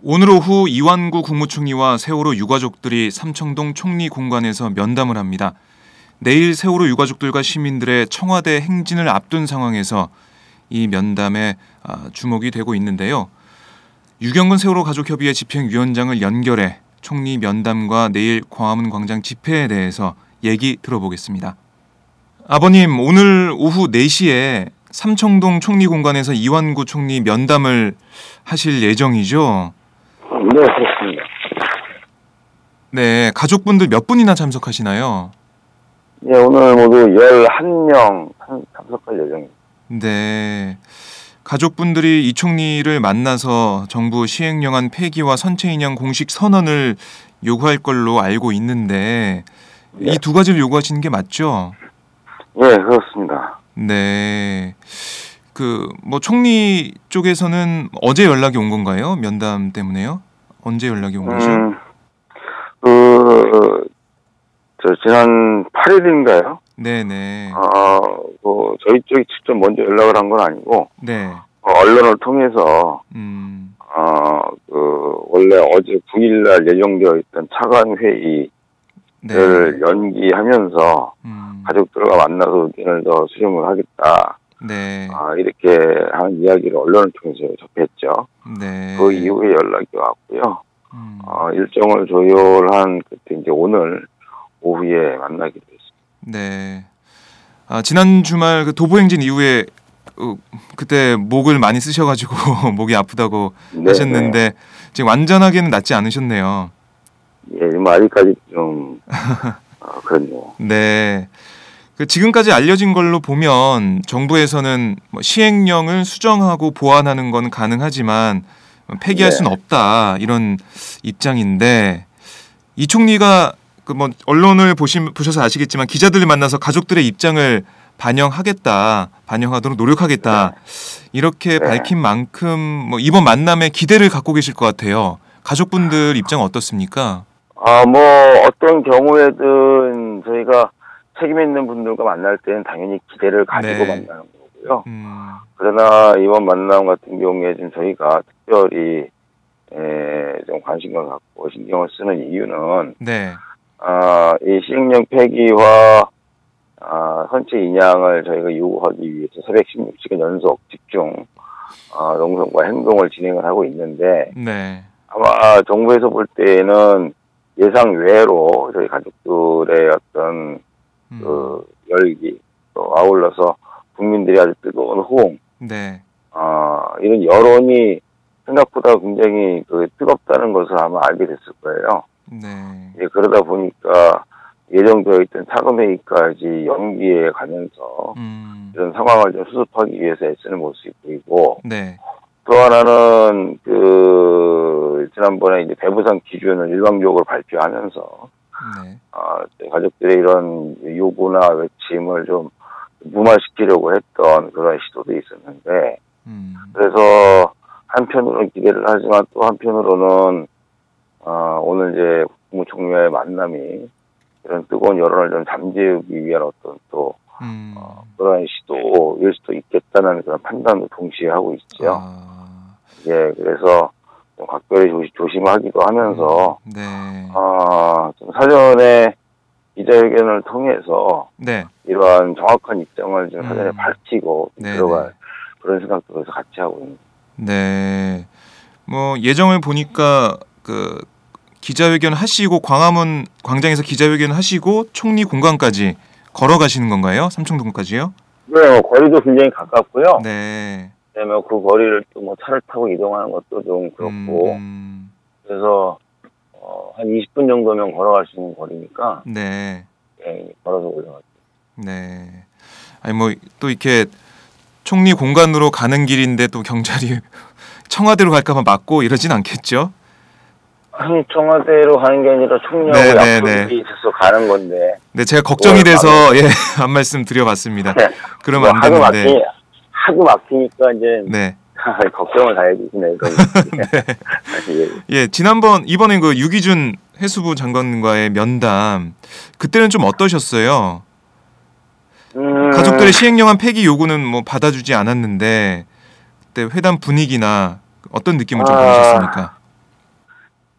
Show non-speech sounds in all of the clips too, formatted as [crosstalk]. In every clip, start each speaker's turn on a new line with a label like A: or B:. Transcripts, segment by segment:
A: 오늘 오후 이완구 국무총리와 세월호 유가족들이 삼청동 총리 공간에서 면담을 합니다. 내일 세월호 유가족들과 시민들의 청와대 행진을 앞둔 상황에서 이 면담에 아, 주목이 되고 있는데요. 유경근 세월호 가족협의회 집행위원장을 연결해 총리 면담과 내일 광화문 광장 집회에 대해서 얘기 들어보겠습니다. 아버님, 오늘 오후 4시에 삼청동 총리 공간에서 이완구 총리 면담을 하실 예정이죠?
B: 네, 그렇습니다.
A: 네, 가족분들 몇 분이나 참석하시나요?
B: 예, 오늘 모두 11명 참석할 예정입니다.
A: 네. 가족분들이 이 총리를 만나서 정부 시행령안 폐기와 선체 인양 공식 선언을 요구할 걸로 알고 있는데 이두 가지를 요구하시는 게 맞죠?
B: 예, 그렇습니다.
A: 네. 그 뭐 총리 쪽에서는 어제 연락이 온 건가요? 면담 때문에요? 언제 연락이 온 거죠?
B: 음, 그, 저, 지난 8일인가요?
A: 네네.
B: 어, 그, 저희 쪽이 직접 먼저 연락을 한 건 아니고,
A: 네.
B: 어, 언론을 통해서,
A: 음.
B: 어, 그, 원래 어제 9일날 예정되어 있던 차관회의를
A: 네.
B: 연기하면서,
A: 음.
B: 가족들과 만나서 의견을 더 수렴을 하겠다.
A: 네.
B: 아, 이렇게 하는 이야기를 언론을 통해서 접했죠.
A: 네.
B: 그 이후에 연락이 왔고요.
A: 음.
B: 어, 일정을 조율한 그때 이제 오늘 오후에 만나기로 했습니다.
A: 네. 아, 지난 주말 그 도보 행진 이후에 어, 그때 목을 많이 쓰셔가지고 [laughs] 목이 아프다고
B: 네,
A: 하셨는데 지금 완전하게는 낫지 않으셨네요.
B: 네. 예, 뭐 아직까지 좀 어, [laughs] 그렇네요.
A: 네. 그 지금까지 알려진 걸로 보면 정부에서는 뭐 시행령을 수정하고 보완하는 건 가능하지만 폐기할
B: 네.
A: 수는 없다 이런 입장인데 이 총리가 그 뭐 언론을 보시, 보셔서 아시겠지만 기자들을 만나서 가족들의 입장을 반영하겠다 반영하도록 노력하겠다 이렇게
B: 네.
A: 밝힌 만큼 뭐 이번 만남에 기대를 갖고 계실 것 같아요. 가족분들 입장 어떻습니까?
B: 아, 뭐 어떤 경우에든 저희가 책임 있는 분들과 만날 때는 당연히 기대를 가지고
A: 네.
B: 만나는 거고요.
A: 음,
B: 그러나 이번 만남 같은 경우에 지금 저희가 특별히 에, 좀 관심을 갖고 신경을 쓰는 이유는
A: 네,
B: 아, 이 시행령 폐기와 아, 선체 인양을 저희가 요구하기 위해서 416시간 연속 집중 아, 농성과 행동을 진행을 하고 있는데
A: 네,
B: 아마 정부에서 볼 때는 예상 외로 저희 가족들의 어떤
A: 음,
B: 그 열기 또 아울러서 국민들이 아주 뜨거운 호응
A: 네,
B: 아, 이런 여론이 생각보다 굉장히 그 뜨겁다는 것을 아마 알게 됐을 거예요.
A: 네,
B: 예, 그러다 보니까 예정되어 있던 차관회의까지 연기해 가면서
A: 음.
B: 이런 상황을 좀 수습하기 위해서 애쓰는 모습이 보이고
A: 네.
B: 또 하나는 그 지난번에 이제 배부상 기준을 일방적으로 발표하면서
A: 네.
B: 아, 가족들의 이런 요구나 외침을 좀 무마시키려고 했던 그런 시도도 있었는데
A: 음.
B: 그래서 한편으로는 기대를 하지만 또 한편으로는 어, 오늘 이제 국무총리와의 만남이 이런 뜨거운 여론을 좀 잠재우기 위한 어떤 또
A: 음.
B: 어, 그런 시도일 수도 있겠다는 그런 판단도 동시에 하고 있죠.
A: 아.
B: 예, 그래서 좀 각별히 조심, 조심하기도 하면서
A: 네.
B: 아, 좀 사전에 기자회견을 통해서
A: 네.
B: 이러한 정확한 입장을 좀 사전에
A: 음.
B: 밝히고
A: 네,
B: 들어갈 그런 생각도 그래서 같이 하고 있는.
A: 네. 뭐 예정을 보니까 그 기자회견 하시고 광화문 광장에서 기자회견 하시고 총리 공간까지 걸어가시는 건가요? 삼청동까지요?
B: 네, 뭐 거리도 굉장히 가깝고요.
A: 네.
B: 그다음에 그 거리를 또 뭐 차를 타고 이동하는 것도 좀 그렇고
A: 음,
B: 그래서 어, 한 20분 정도면 걸어갈 수 있는 거리니까
A: 네.
B: 예, 걸어서 올라갔죠.
A: 네. 아니 뭐 또 이렇게 총리 공간으로 가는 길인데 또 경찰이 [laughs] 청와대로 갈까봐 막고 이러진 않겠죠?
B: 아니 청와대로 가는 게 아니라 총리하고
A: 네, 네,
B: 약속이
A: 네.
B: 있어서 가는 건데
A: 네, 제가 걱정이
B: 어,
A: 돼서 예, [laughs] 한 말씀 드려봤습니다. 그러면
B: 안뭐 하도
A: 되는데.
B: 하도 막히니까 이제
A: 네. [laughs]
B: 걱정을 다 해주시네. [laughs] [laughs] 예.
A: 예, 지난번 이번에 그 유기준 해수부 장관과의 면담 그때는 좀 어떠셨어요?
B: 음,
A: 가족들의 시행령안 폐기 요구는 뭐 받아주지 않았는데 그때 회담 분위기나 어떤 느낌을 좀
B: 아.
A: 받으셨습니까?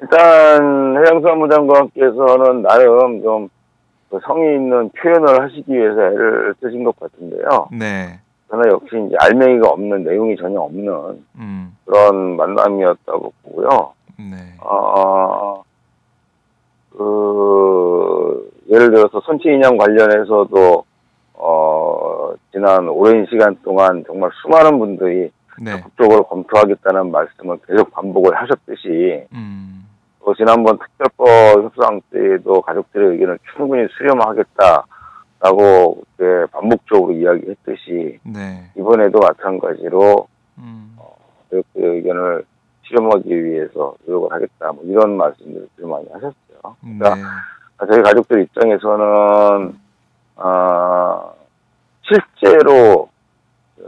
B: 일단 해양 사무장관께서는 나름 좀그 성의 있는 표현을 하시기 위해서 애를 쓰신 것 같은데요.
A: 네,
B: 그러나 역시 이제 알맹이가 없는 내용이 전혀 없는
A: 음,
B: 그런 만남이었다고 보고요.
A: 네,
B: 어, 그, 예를 들어서 선체 인양 관련해서도, 어, 지난 오랜 시간 동안 정말 수많은 분들이
A: 네,
B: 적극적으로 검토하겠다는 말씀을 계속 반복을 하셨듯이,
A: 음,
B: 또 지난번 특별법 협상 때에도 가족들의 의견을 충분히 수렴하겠다 라고 그때 반복적으로 이야기했듯이,
A: 네,
B: 이번에도 마찬가지로
A: 음,
B: 가족들의 의견을 실험하기 위해서 노력을 하겠다, 뭐 이런 말씀들을 좀 많이 하셨어요.
A: 네,
B: 그러니까 저희 가족들 입장에서는 아 실제로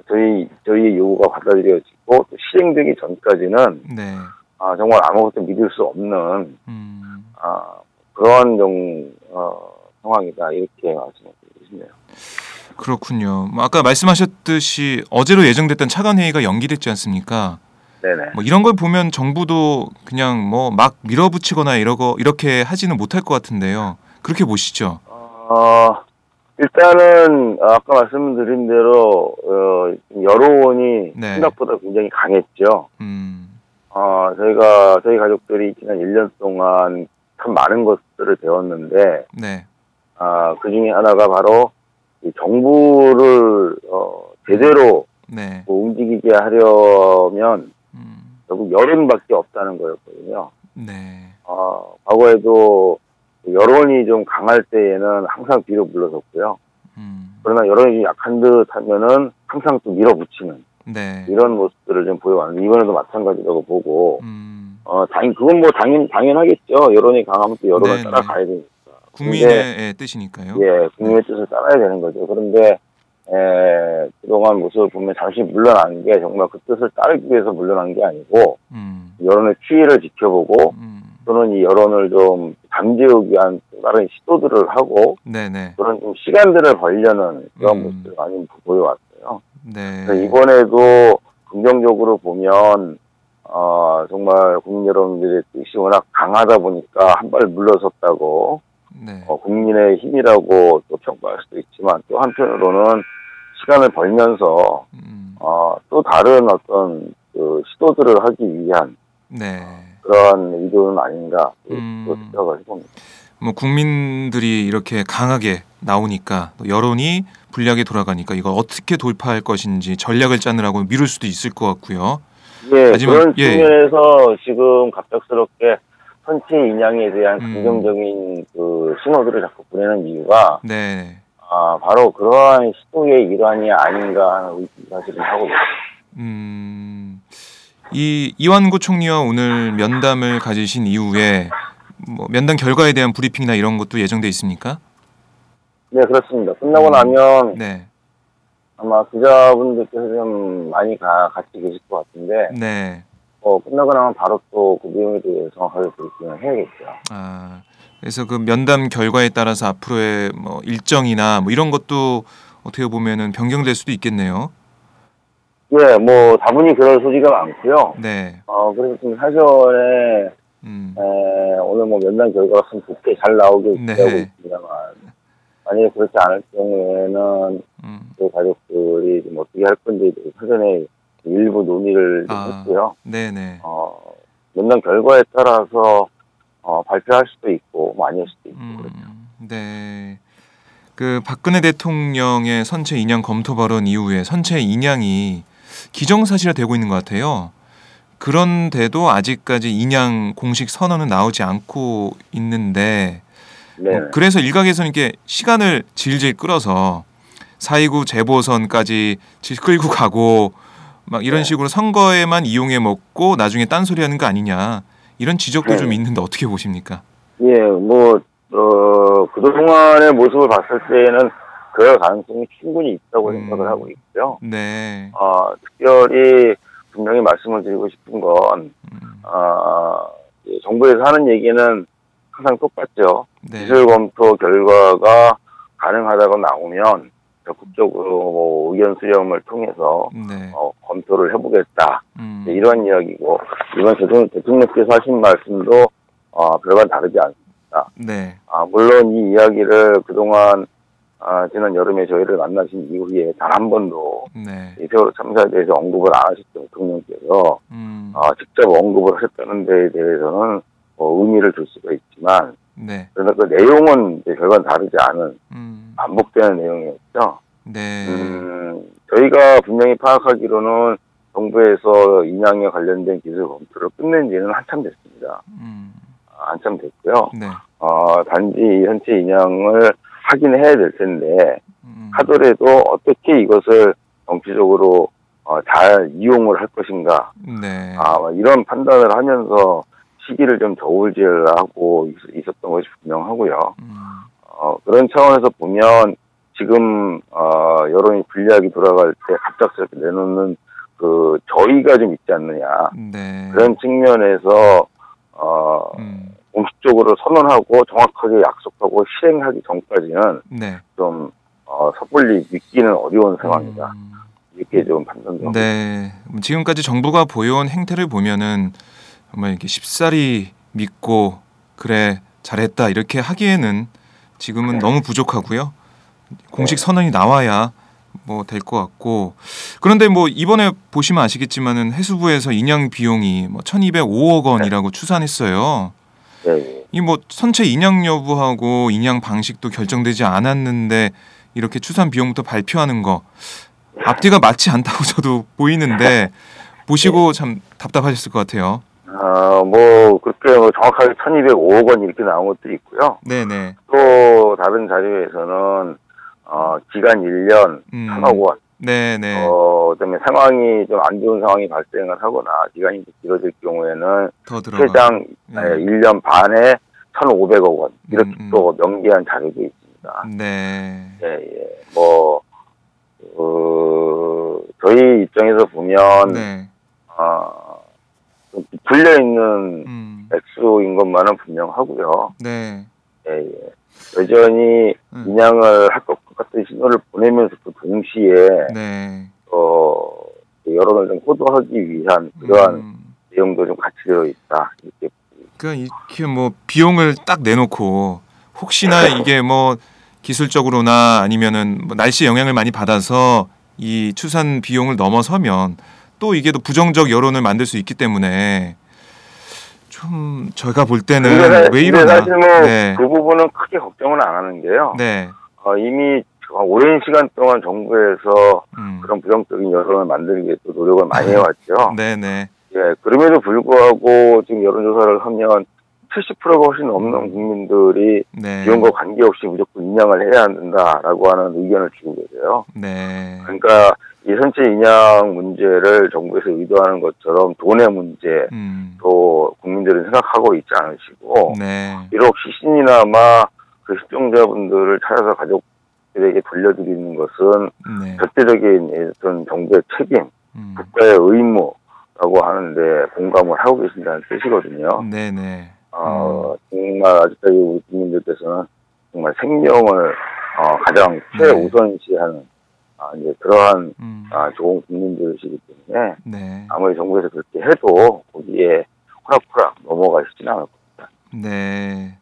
B: 저희 저희의 요구가 받아들여지고 또 실행되기 전까지는
A: 네,
B: 아 정말 아무것도 믿을 수 없는
A: 음,
B: 아 그런 좀 어, 상황이다. 이렇게 말씀을 드리고 싶네요.
A: 그렇군요. 뭐 아까 말씀하셨듯이 어제로 예정됐던 차관 회의가 연기됐지 않습니까?
B: 네네.
A: 뭐 이런 걸 보면 정부도 그냥 뭐 막 밀어붙이거나 이러고 이렇게 하지는 못할 것 같은데요. 그렇게 보시죠.
B: 어, 일단은 아까 말씀드린 대로 어, 여론이
A: 네.
B: 생각보다 굉장히 강했죠.
A: 음,
B: 어, 저희가, 저희 가족들이 지난 1년 동안 참 많은 것들을 배웠는데,
A: 네,
B: 아, 그 중에 하나가 바로 이 정부를, 어, 제대로
A: 네,
B: 뭐 움직이게 하려면
A: 음,
B: 결국 여론밖에 없다는 거였거든요.
A: 네,
B: 어, 과거에도 여론이 좀 강할 때에는 항상 뒤로 물러섰고요.
A: 음,
B: 그러나 여론이 좀 약한 듯 하면은 항상 또 밀어붙이는
A: 네,
B: 이런 모습들을 좀 보여왔는데, 이번에도 마찬가지라고 보고,
A: 음,
B: 어, 당, 그건 뭐 당연, 당연하겠죠. 여론이 강하면 또 여론을
A: 네,
B: 따라가야 되니까.
A: 국민의 예, 뜻이니까요.
B: 예, 국민의 뜻을 따라야 되는 거죠. 그런데, 에, 그동안 모습을 보면 잠시 물러난 게 정말 그 뜻을 따르기 위해서 물러난 게 아니고,
A: 음,
B: 여론의 추이를 지켜보고,
A: 음,
B: 또는 이 여론을 좀 잠재우기 위한 또 다른 시도들을 하고,
A: 네, 네,
B: 그런 좀 시간들을 벌려는 그런
A: 음.
B: 모습을 많이 보여왔어요.
A: 네,
B: 이번에도 긍정적으로 보면 어 정말 국민 여러분들의 뜻이 워낙 강하다 보니까 한 발 물러섰다고
A: 네,
B: 어, 국민의 힘이라고 또 평가할 수도 있지만 또 한편으로는 시간을 벌면서
A: 음,
B: 어, 또 다른 어떤 그 시도들을 하기 위한
A: 네.
B: 그런 의도는 아닌가
A: 음.
B: 또 생각을 해봅니다.
A: 뭐 국민들이 이렇게 강하게 나오니까 또 여론이 불리하게 돌아가니까 이걸 어떻게 돌파할 것인지 전략을 짜느라고 미룰 수도 있을 것 같고요.
B: 예,
A: 하지만,
B: 그런
A: 예.
B: 측면에서 지금 갑작스럽게 선체 인양에 대한
A: 음.
B: 긍정적인 그 신호들을 자꾸 보내는 이유가
A: 네.
B: 아, 바로 그러한 시도의 일환이 아닌가 하는 의심이 사실은 하고 있습니다.
A: 음, 이 이완구 총리와 오늘 면담을 가지신 이후에 뭐 면담 결과에 대한 브리핑이나 이런 것도 예정돼 있습니까?
B: 네, 그렇습니다. 끝나고
A: 음.
B: 나면
A: 네.
B: 아마 기자분들께서 좀 많이 가, 같이 계실 것 같은데,
A: 네.
B: 어, 끝나고 나면 바로 또 그 내용에 대해서 정확하게 브리핑을 해야겠죠.
A: 아, 그래서 그 면담 결과에 따라서 앞으로의 뭐 일정이나 뭐 이런 것도 어떻게 보면은 변경될 수도 있겠네요.
B: 예, 뭐 다분히 그럴 소지가 많고요.
A: 네.
B: 어, 그래서 지금 사전에
A: 음.
B: 에, 오늘 뭐 면담 결과가 참 좋게 잘 나오게
A: 네.
B: 기대하고 있습니다만, 만약에 그렇지 않을 경우에는
A: 음.
B: 그 가족들이 좀 어떻게 할 건지 사전에 일부 논의를 좀
A: 아.
B: 했고요.
A: 네, 네.
B: 어, 면담 결과에 따라서 어, 발표할 수도 있고 뭐 아닐 수도 있고 그렇죠.
A: 음, 네. 그 박근혜 대통령의 선체 인양 검토 발언 이후에 선체 인양이 기정사실화 되고 있는 것 같아요. 그런데도 아직까지 인양 공식 선언은 나오지 않고 있는데
B: 네.
A: 어, 그래서 일각에서는 이게 시간을 질질 끌어서 4.29 재보선까지 질 끌고 가고 막 이런
B: 네.
A: 식으로 선거에만 이용해 먹고 나중에 딴소리 하는 거 아니냐 이런 지적도
B: 네.
A: 좀 있는데 어떻게 보십니까?
B: 예, 뭐, 어, 그동안의 모습을 봤을 때에는 그럴 가능성이 충분히 있다고
A: 음.
B: 생각을 하고 있고요.
A: 네.
B: 어, 특별히 분명히 말씀을 드리고 싶은 건,
A: 음,
B: 어, 이 정부에서 하는 얘기는 항상 똑같죠.
A: 네.
B: 기술 검토 결과가 가능하다고 나오면 적극적으로 뭐 의견 수렴을 통해서
A: 네.
B: 어, 검토를 해보겠다.
A: 음,
B: 이제 이런 이야기고 이번 대통령, 대통령께서 하신 말씀도 어, 별반 다르지 않습니다.
A: 네.
B: 아, 물론 이 이야기를 그동안 아, 지난 여름에 저희를 만나신 이후에 단 한 번도
A: 네.
B: 이 세월호 참사에 대해서 언급을 안 하셨던 대통령께서
A: 음,
B: 아, 직접 언급을 하셨다는 데에 대해서는 뭐 의미를 줄 수가 있지만
A: 네.
B: 그러나 그 내용은 별반 다르지 않은
A: 음,
B: 반복되는 내용이었죠.
A: 네.
B: 음, 저희가 분명히 파악하기로는 정부에서 인양에 관련된 기술 검토를 끝낸 지는 한참 됐습니다.
A: 음,
B: 아, 한참 됐고요.
A: 네.
B: 어, 단지 현체 인양을 하긴 해야 될 텐데,
A: 음,
B: 하더라도 어떻게 이것을 정치적으로 어, 잘 이용을 할 것인가,
A: 네.
B: 아, 뭐 이런 판단을 하면서 시기를 좀 저울질하고 있- 있었던 것이 분명하고요.
A: 음,
B: 어, 그런 차원에서 보면 지금 어, 여론이 불리하게 돌아갈 때 갑작스럽게 내놓는 그 저희가 좀 있지 않느냐
A: 네.
B: 그런 측면에서 어,
A: 음,
B: 공식적으로 선언하고 정확하게 약속하고 실행하기 전까지는
A: 네.
B: 좀 어, 섣불리 믿기는 어려운 상황이다
A: 음,
B: 이렇게 좀 하고
A: 네. 지금까지 정부가 보여온 행태를 보면은 정말 이렇게 쉽사리 믿고 그래 잘했다 이렇게 하기에는 지금은
B: 네.
A: 너무 부족하고요. 공식
B: 네.
A: 선언이 나와야 뭐 될 것 같고 그런데 뭐 이번에 보시면 아시겠지만은 해수부에서 인양 비용이 뭐 1,205억 원이라고 추산했어요.
B: 예, 예.
A: 이뭐 선체 인양 여부하고 인양 방식도 결정되지 않았는데 이렇게 추산 비용부터 발표하는 거 앞뒤가 맞지 않다고 [laughs] 저도 보이는데 보시고 참 답답하셨을 것 같아요.
B: 어, 뭐 그렇게 뭐 정확하게 1,205억 원 이렇게 나온 것도 있고요.
A: 네네.
B: 또 다른 자료에서는 어, 기간 1년
A: 음.
B: 1,000억 원
A: 네네.
B: 어, 그다음에 상황이 좀 안 좋은 상황이 발생을 하거나 기간이 좀 길어질 경우에는
A: 더 들어가.
B: 최장
A: 네.
B: 1년 반에 1,500억 원 이렇게
A: 음, 음.
B: 또 명기한 자료도 있습니다.
A: 네.
B: 예, 예. 뭐, 어, 저희 입장에서 보면,
A: 네.
B: 어, 좀 불려 있는
A: 음.
B: 액수인 것만은 분명하고요.
A: 네.
B: 예, 예. 여전히
A: 음.
B: 인양을 할 것 같은 신호를 보내면서 또 동시에,
A: 네.
B: 어, 여론을 좀 호도하기 위한 그러한
A: 음.
B: 내용도 좀 같이 들어 있다. 이렇게.
A: 그러니까 이렇게 뭐 비용을 딱 내놓고 혹시나 이게 뭐 기술적으로나 아니면은 뭐 날씨 영향을 많이 받아서 이 추산 비용을 넘어서면 또 이게 또 부정적 여론을 만들 수 있기 때문에 좀 저희가 볼 때는 왜 이러나
B: 사실 뭐,
A: 네.
B: 그 부분은 크게 걱정은 안 하는 게요.
A: 네.
B: 어, 이미 오랜 시간 동안 정부에서
A: 음.
B: 그런 부정적인 여론을 만들기 위해 또 노력을 많이 [laughs] 해왔죠.
A: 네네.
B: 예, 그럼에도 불구하고 지금 여론조사를 하면 70%가 훨씬 넘는 국민들이
A: 네.
B: 비용과 관계없이 무조건 인양을 해야 한다라고 하는 의견을 주고 계세요.
A: 네.
B: 그러니까 이 선체 인양 문제를 정부에서 의도하는 것처럼 돈의 문제
A: 음.
B: 또 국민들은 생각하고 있지 않으시고
A: 네.
B: 비록 시신이나마 그 실종자분들을 찾아서 가족들에게 돌려드리는 것은
A: 네.
B: 절대적인 어떤 정부의 책임,
A: 음.
B: 국가의 의무라고 하는데 공감을 하고 계신다는 뜻이거든요.
A: 네, 네.
B: 어, 정말 아직까지 우리 국민들께서는 정말 생명을 어, 가장 최우선시하는 아, 이제 그러한
A: 음.
B: 아, 좋은 국민들이시기 때문에
A: 네.
B: 아무리 정부에서 그렇게 해도 거기에 호락호락 넘어가시지는 않을 겁니다.
A: 네.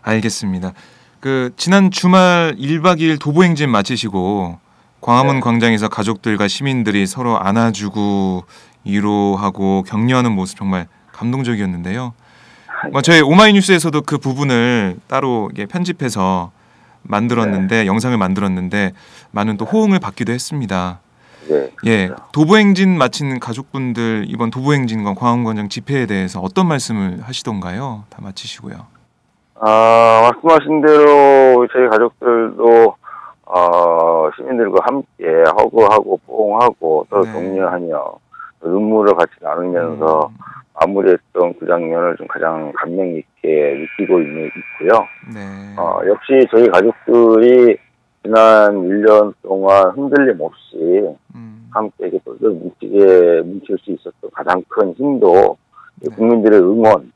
A: 알겠습니다. 그 지난 주말 1박 2일 도보 행진 마치시고 광화문
B: 네.
A: 광장에서 가족들과 시민들이 서로 안아주고 위로하고 격려하는 모습 정말 감동적이었는데요. 뭐 저희 오마이뉴스에서도 그 부분을 따로 이게 편집해서 만들었는데 영상을 만들었는데 많은 또 호응을 받기도 했습니다.
B: 네.
A: 예. 도보행진 마친 가족분들 이번 도보행진과 광화문광장 집회에 대해서 어떤 말씀을 하시던가요? 다 마치시고요.
B: 아, 말씀하신 대로 저희 가족들도 어, 시민들과 함께 허그하고 포옹하고 서로
A: 네.
B: 격려하며 눈물을 같이 나누면서
A: 음,
B: 마무리했던 그 장면을 좀 가장 감명 있게 느끼고 있는, 있고요.
A: 네.
B: 어, 역시 저희 가족들이 지난 1년 동안 흔들림 없이
A: 음,
B: 함께 이렇게 뭉치게 뭉칠 수 있었던 가장 큰 힘도 이
A: 네.
B: 국민들의 응원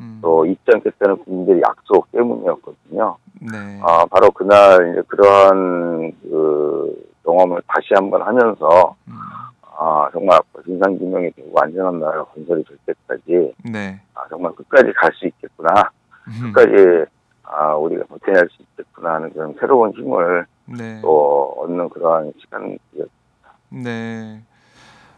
A: 음,
B: 또 잊지 않겠다는 국민들의 약속 때문이었거든요.
A: 네.
B: 아, 바로 그날 이제 그러한 그 경험을 다시 한번 하면서
A: 음,
B: 아, 정말 진상규명이 되고 안전한 나라 건설이 될 때까지
A: 네.
B: 아, 정말 끝까지 갈 수 있겠구나.
A: 음,
B: 끝까지 아, 우리가 버텨낼 수 있겠구나 하는 그런 새로운 힘을
A: 네.
B: 또 얻는 그러한 시간이었습니다.
A: 네.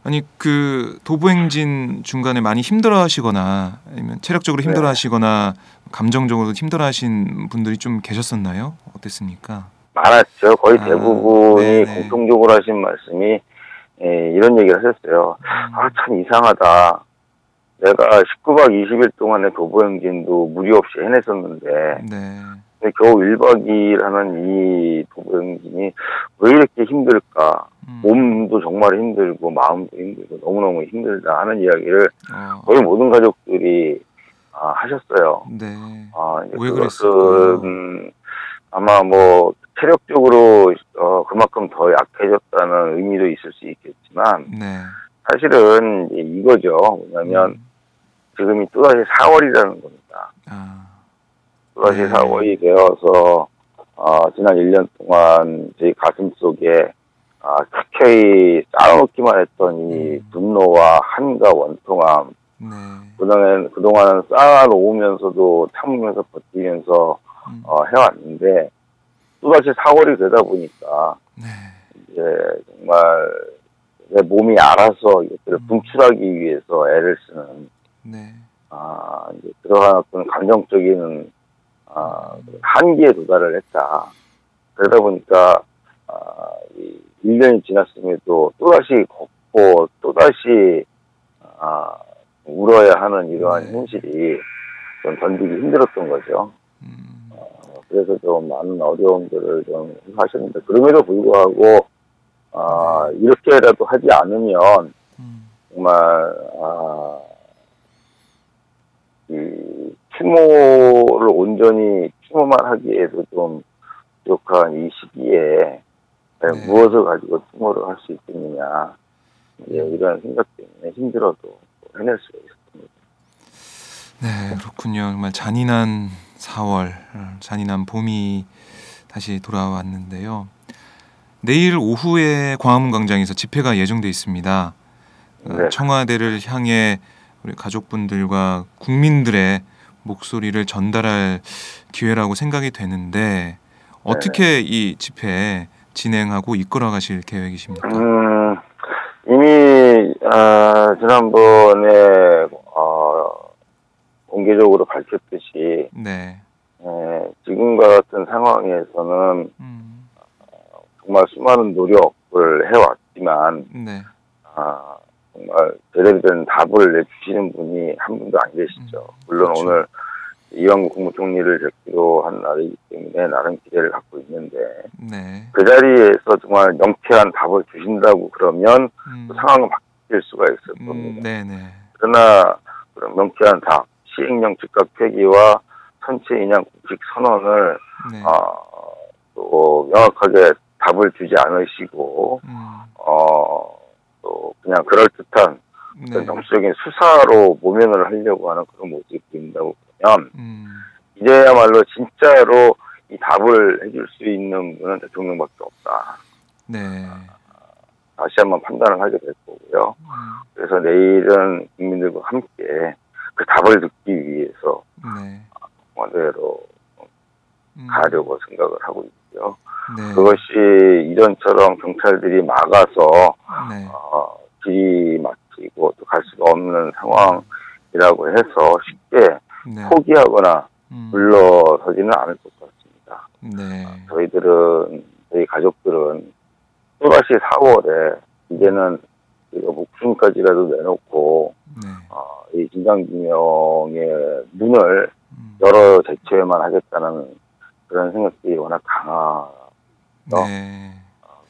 A: 아니 그 도보행진 중간에 많이 힘들어하시거나 아니면 체력적으로
B: 네.
A: 힘들어하시거나 감정적으로 힘들어하신 분들이 좀 계셨었나요? 어땠습니까?
B: 많았죠. 거의
A: 아,
B: 대부분이
A: 네네.
B: 공통적으로 하신 말씀이 예, 이런 얘기를 하셨어요. 아, 참 이상하다. 내가 19박 20일 동안의 도보행진도 무리 없이 해냈었는데,
A: 네.
B: 근데 겨우 1박 2일 하는 이 도보행진이 왜 이렇게 힘들까?
A: 음,
B: 몸도 정말 힘들고, 마음도 힘들고, 너무너무 힘들다 하는 이야기를
A: 어,
B: 거의 모든 가족들이 아, 하셨어요.
A: 네.
B: 아,
A: 왜
B: 그것은,
A: 그랬을까요?
B: 음, 아마 뭐, 체력적으로, 어, 그만큼 더 약해졌다는 의미도 있을 수 있겠지만,
A: 네.
B: 사실은 이거죠. 뭐냐면,
A: 음,
B: 지금이 또다시 4월이라는 겁니다.
A: 아,
B: 또다시
A: 네.
B: 4월이 되어서, 어, 지난 1년 동안 저희 가슴 속에, 아, 켜켜이 쌓아놓기만 했던 이
A: 음.
B: 분노와 한과 원통함,
A: 네.
B: 그동안, 그동안 쌓아놓으면서도 참으면서 버티면서,
A: 음,
B: 어, 해왔는데, 또다시 4월이 되다 보니까,
A: 네.
B: 이제 정말 내 몸이 알아서 이것들을
A: 음.
B: 분출하기 위해서 애를 쓰는,
A: 네.
B: 아, 이제 그러한 어떤 감정적인, 아, 한계에 도달을 했다. 그러다 보니까, 아, 이 1년이 지났음에도 또다시 걷고, 또다시, 아, 울어야 하는 이러한
A: 네.
B: 현실이 좀 견디기 힘들었던 거죠.
A: 음,
B: 그래서 좀 많은 어려움들을 좀 하셨는데 그럼에도 불구하고 아 이렇게라도 하지 않으면
A: 음,
B: 정말 아, 아이 추모를 온전히 추모만 하기에도 좀 부족한 이 시기에
A: 네.
B: 무엇을 가지고 추모를 할 수 있겠느냐 예, 이런 생각 때문에 힘들어도 해낼 수가 있었습니다.
A: 네, 그렇군요. 정말 잔인한 4월, 어, 잔인한 봄이 다시 돌아왔는데요. 내일 오후에 광화문 광장에서 집회가 예정돼 있습니다. 어,
B: 네.
A: 청와대를 향해 우리 가족분들과 국민들의 목소리를 전달할 기회라고 생각이 되는데 어떻게 이 집회 진행하고 이끌어 가실 계획이십니까?
B: 음, 이미, 아, 지난번에, 어, 공개적으로 밝혔듯이,
A: 네.
B: 에, 지금과 같은 상황에서는
A: 음,
B: 정말 수많은 노력을 해왔지만,
A: 네.
B: 아, 정말 제대로 된 답을 내주시는 분이 한 분도 안 계시죠. 물론
A: 그렇죠.
B: 오늘 이왕구 국무총리를 뵙기로 한 날이기 때문에 나름 기대를 갖고 있는데
A: 네.
B: 그 자리에서 정말 명쾌한 답을 주신다고 그러면
A: 음,
B: 또 상황은 바뀔 수가 있을
A: 음,
B: 겁니다.
A: 네네.
B: 그러나 그런 명쾌한 답, 시행령 즉각 폐기와 선체 인양 공식 선언을
A: 네.
B: 어, 또 명확하게 답을 주지 않으시고
A: 음,
B: 어, 또 그냥 그럴 듯한
A: 네.
B: 정치적인 수사로 모면을 하려고 하는 그런 모습이 보인다고 그러면
A: 음,
B: 이제야말로 진짜로 이 답을 해줄 수 있는 분은 대통령밖에 없다.
A: 네.
B: 다시 한번 판단을 하게 될 거고요.
A: 음,
B: 그래서 내일은 국민들과 함께 그 답을 듣기 위해서
A: 네.
B: 원대로
A: 음,
B: 가려고 생각을 하고 있고요.
A: 네.
B: 그것이 이전처럼 경찰들이 막아서
A: 네.
B: 어, 길이 막히고 또 갈 수가 없는 상황이라고 해서 쉽게
A: 네.
B: 포기하거나
A: 음,
B: 물러서지는 않을 것 같습니다.
A: 네.
B: 저희들은 저희 가족들은 또다시 4월에 이제는 우리가 목숨까지라도 내놓고
A: 네.
B: 어, 이 진상규명의 문을
A: 음,
B: 열어 제쳐야만 하겠다는 그런 생각들이 워낙 강하
A: 네.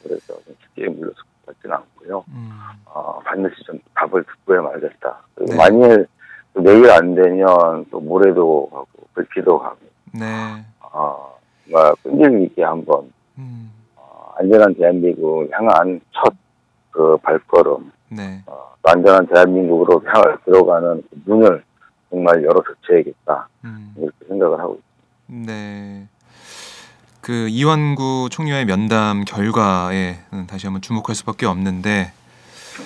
B: 그래서 좀 쉽게 물러설 것 같지는 않고요.
A: 음,
B: 어, 반드시 좀 답을 듣고야 말겠다. 그리고
A: 네.
B: 만일 또 내일 안 되면 또 모레도 가고 불피도 가고
A: 네.
B: 어, 뭔가 끈질기 있게 한번
A: 음,
B: 어, 안전한 대한민국을 향한 첫 그 발걸음,
A: 네.
B: 어, 또 안전한 대한민국으로 향해 들어가는 그 문을 정말 열어 젖혀야겠다
A: 음,
B: 이렇게 생각을 하고 있습니다.
A: 네. 그 이완구 총리와의 면담 결과에 다시 한번 주목할 수밖에 없는데,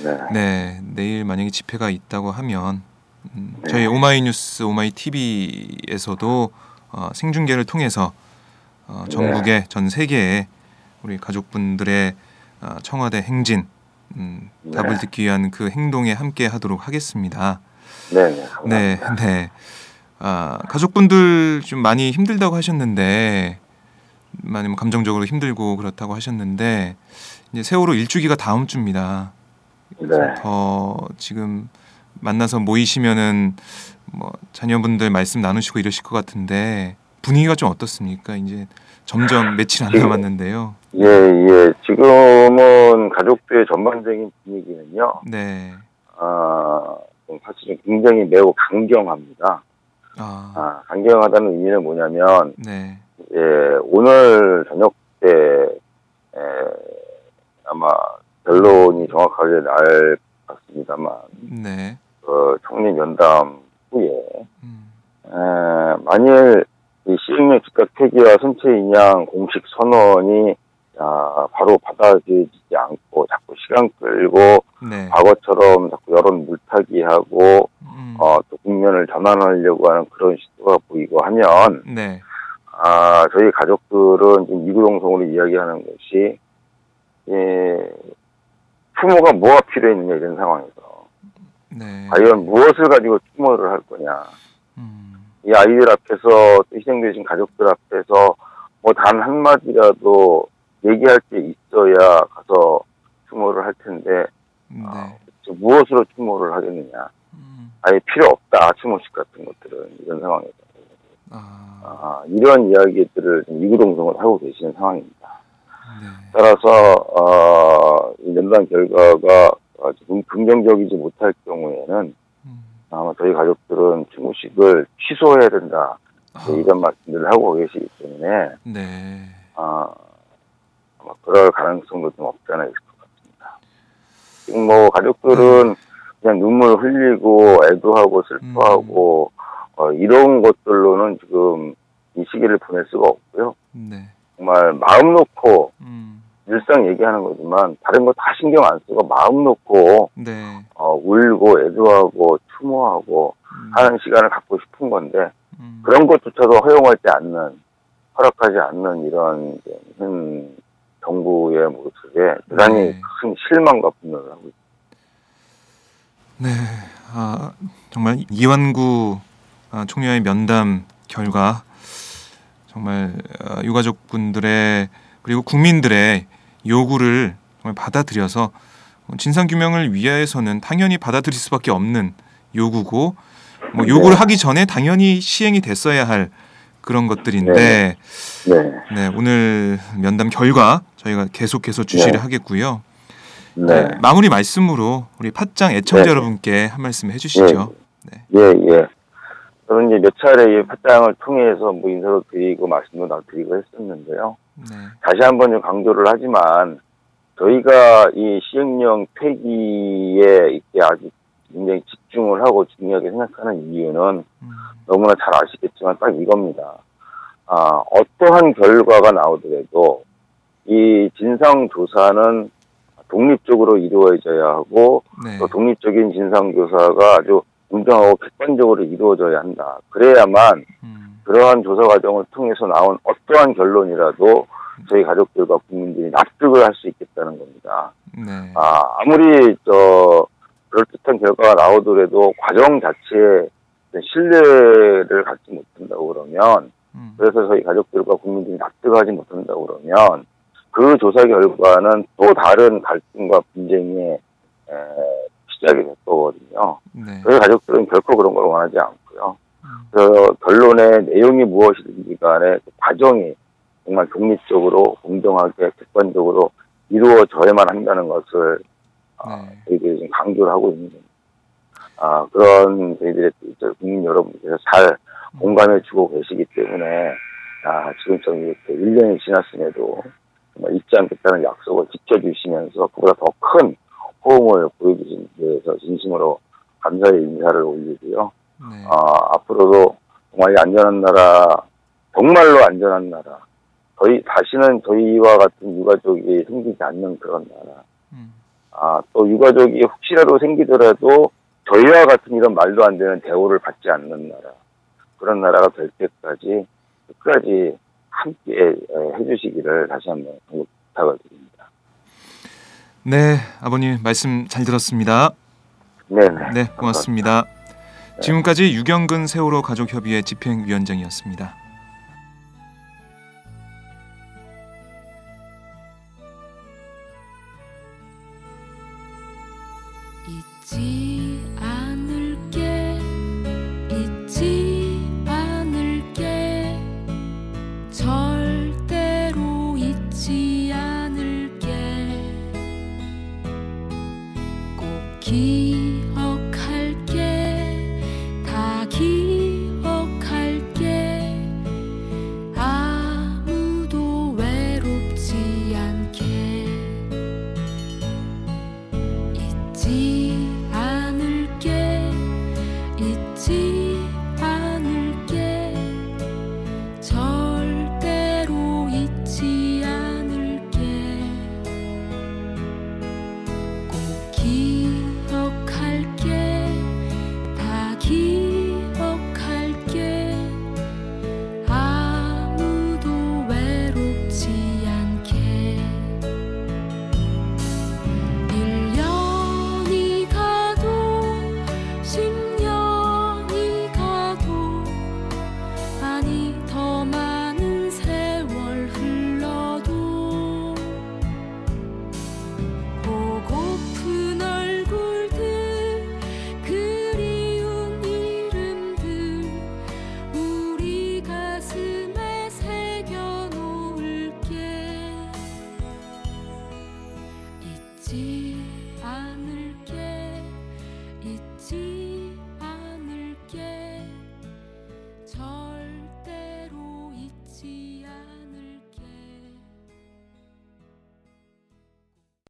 B: 네.
A: 네 내일 만약에 집회가 있다고 하면 음,
B: 네.
A: 저희 오마이뉴스 오마이 TV에서도 어, 생중계를 통해서 어, 전국의 전 세계에 우리 가족분들의 어, 청와대 행진 음,
B: 네.
A: 답을 듣기 위한 그 행동에 함께 하도록 하겠습니다.
B: 네, 네.
A: 네, 네. 아, 가족분들 좀 많이 힘들다고 하셨는데 많이 뭐 감정적으로 힘들고 그렇다고 하셨는데 이제 세월호 일주기가 다음 주입니다.
B: 네.
A: 더 지금 만나서 모이시면은 뭐 자녀분들 말씀 나누시고 이러실 것 같은데 분위기가 좀 어떻습니까? 이제 점점 며칠 안 남았는데요.
B: 예, 예. 지금은 가족들의 전반적인 분위기는요,
A: 네.
B: 아, 좀 사실은 굉장히 매우 강경합니다.
A: 아,
B: 아, 강경하다는 의미는 뭐냐면,
A: 네.
B: 예, 오늘 저녁 때, 에, 아마 결론이 정확하게 날 것 같습니다만,
A: 네.
B: 그 총리 면담 후에,
A: 음,
B: 에, 만일 이 시행령 즉각 폐기와 선체 인양 공식 선언이 아, 바로 받아들여지지 않고 자꾸 시간 끌고
A: 네.
B: 과거처럼 자꾸 여론 물타기하고
A: 음,
B: 어, 또 국면을 전환하려고 하는 그런 시도가 보이고 하면
A: 네.
B: 아, 저희 가족들은 지금 이구동성으로 이야기하는 것이 예, 추모가 뭐가 필요했느냐 이런 상황에서
A: 네.
B: 과연 무엇을 가지고 추모를 할 거냐
A: 음,
B: 이 아이들 앞에서 또 희생되신 가족들 앞에서 뭐 단 한마디라도 얘기할 게 있어야 가서 추모를 할 텐데
A: 네.
B: 지금 무엇으로 추모를 하겠느냐
A: 음,
B: 아예 필요 없다 추모식 같은 것들은 이런 상황에서
A: 아,
B: 아, 이런 이야기들을 이구동성을 하고 계시는 상황입니다.
A: 네.
B: 따라서 어, 이 면담 결과가 아주 긍- 긍정적이지 못할 경우에는
A: 음,
B: 아마 저희 가족들은 추모식을 취소해야 된다
A: 아,
B: 네, 이런 말씀들을 하고 계시기 때문에
A: 네.
B: 아, 아마 그럴 가능성도 좀 없지 않아 있을 것 같습니다. 지금 뭐 가족들은 그냥 눈물 흘리고 애도하고 슬퍼하고 어, 이런 것들로는 지금 이 시기를 보낼 수가 없고요.
A: 네.
B: 정말 마음 놓고
A: 음,
B: 일상 얘기하는 거지만 다른 거 다 신경 안 쓰고 마음 놓고
A: 네.
B: 어, 울고 애도하고 추모하고
A: 음,
B: 하는 시간을 갖고 싶은 건데
A: 음,
B: 그런 것조차도 허용하지 않는 허락하지 않는 이런 현 정부의 모습에 대단히
A: 네.
B: 큰 실망과 분노를 하고 있습니다.
A: 네, 아, 정말 이완구 아, 총리와의 면담 결과 정말 아, 유가족분들의 그리고 국민들의 요구를 받아들여서 진상 규명을 위해서는 당연히 받아들일 수밖에 없는 요구고 뭐 요구를 하기 전에 당연히 시행이 됐어야 할 그런 것들인데
B: 네. 네,
A: 네, 오늘 면담 결과 저희가 계속해서 주시를
B: 네.
A: 하겠고요.
B: 네,
A: 네, 마무리 말씀으로 우리 팟짱 애청자
B: 네.
A: 여러분께 한 말씀 해주시죠.
B: 예, 예. 저는 이제 몇 차례 이 파장을 통해서 뭐 인사도 드리고 말씀도 다 드리고 했었는데요.
A: 네,
B: 다시 한번 좀 강조를 하지만 저희가 이 시행령 폐기에 이렇게 아주 굉장히 집중을 하고 중요하게 생각하는 이유는
A: 음,
B: 너무나 잘 아시겠지만 딱 이겁니다. 아, 어떠한 결과가 나오더라도 이 진상조사는 독립적으로 이루어져야 하고
A: 네,
B: 또 독립적인 진상조사가 아주 공정하고 객관적으로 이루어져야 한다. 그래야만
A: 음,
B: 그러한 조사 과정을 통해서 나온 어떠한 결론이라도 저희 가족들과 국민들이 납득을 할 수 있겠다는 겁니다.
A: 네,
B: 아, 아무리 저 그럴듯한 결과가 나오더라도 과정 자체에 신뢰를 갖지 못한다고 그러면
A: 음,
B: 그래서 저희 가족들과 국민들이 납득하지 못한다고 그러면 그 조사 결과는 또 다른 갈등과 분쟁의 에, 시작이 될 거거든요.
A: 네,
B: 저희 가족들은 결코 그런 걸 원하지 않고요.
A: 음,
B: 그 결론의 내용이 무엇이든지 간에 그 과정이 정말 독립적으로 공정하게 객관적으로 이루어져야만 한다는 것을 아,
A: 네.
B: 저희들이 지금 강조를 하고 있는. 아, 그런 저희들의 저 국민 여러분께서 잘 공감해 주고 계시기 때문에 아, 지금처럼 이렇게 1년이 지났음에도 정말 잊지 않겠다는 약속을 지켜주시면서 그보다 더 큰 호응을 보여주신 데에서 진심으로 감사의 인사를 올리고요.
A: 네,
B: 아, 앞으로도 정말 이 안전한 나라, 정말로 안전한 나라, 저희, 다시는 저희와 같은 유가족이 생기지 않는 그런 나라,
A: 음,
B: 아, 또 유가족이 혹시라도 생기더라도 저희와 같은 이런 말도 안 되는 대우를 받지 않는 나라, 그런 나라가 될 때까지 끝까지 함께 에, 해주시기를 다시 한번 간곡히 부탁을 드립니다.
A: 네, 아버님 말씀 잘 들었습니다.
B: 네네.
A: 네, 고맙습니다. 지금까지 유경근 세월호 가족협의회 집행위원장이었습니다.
C: 잊지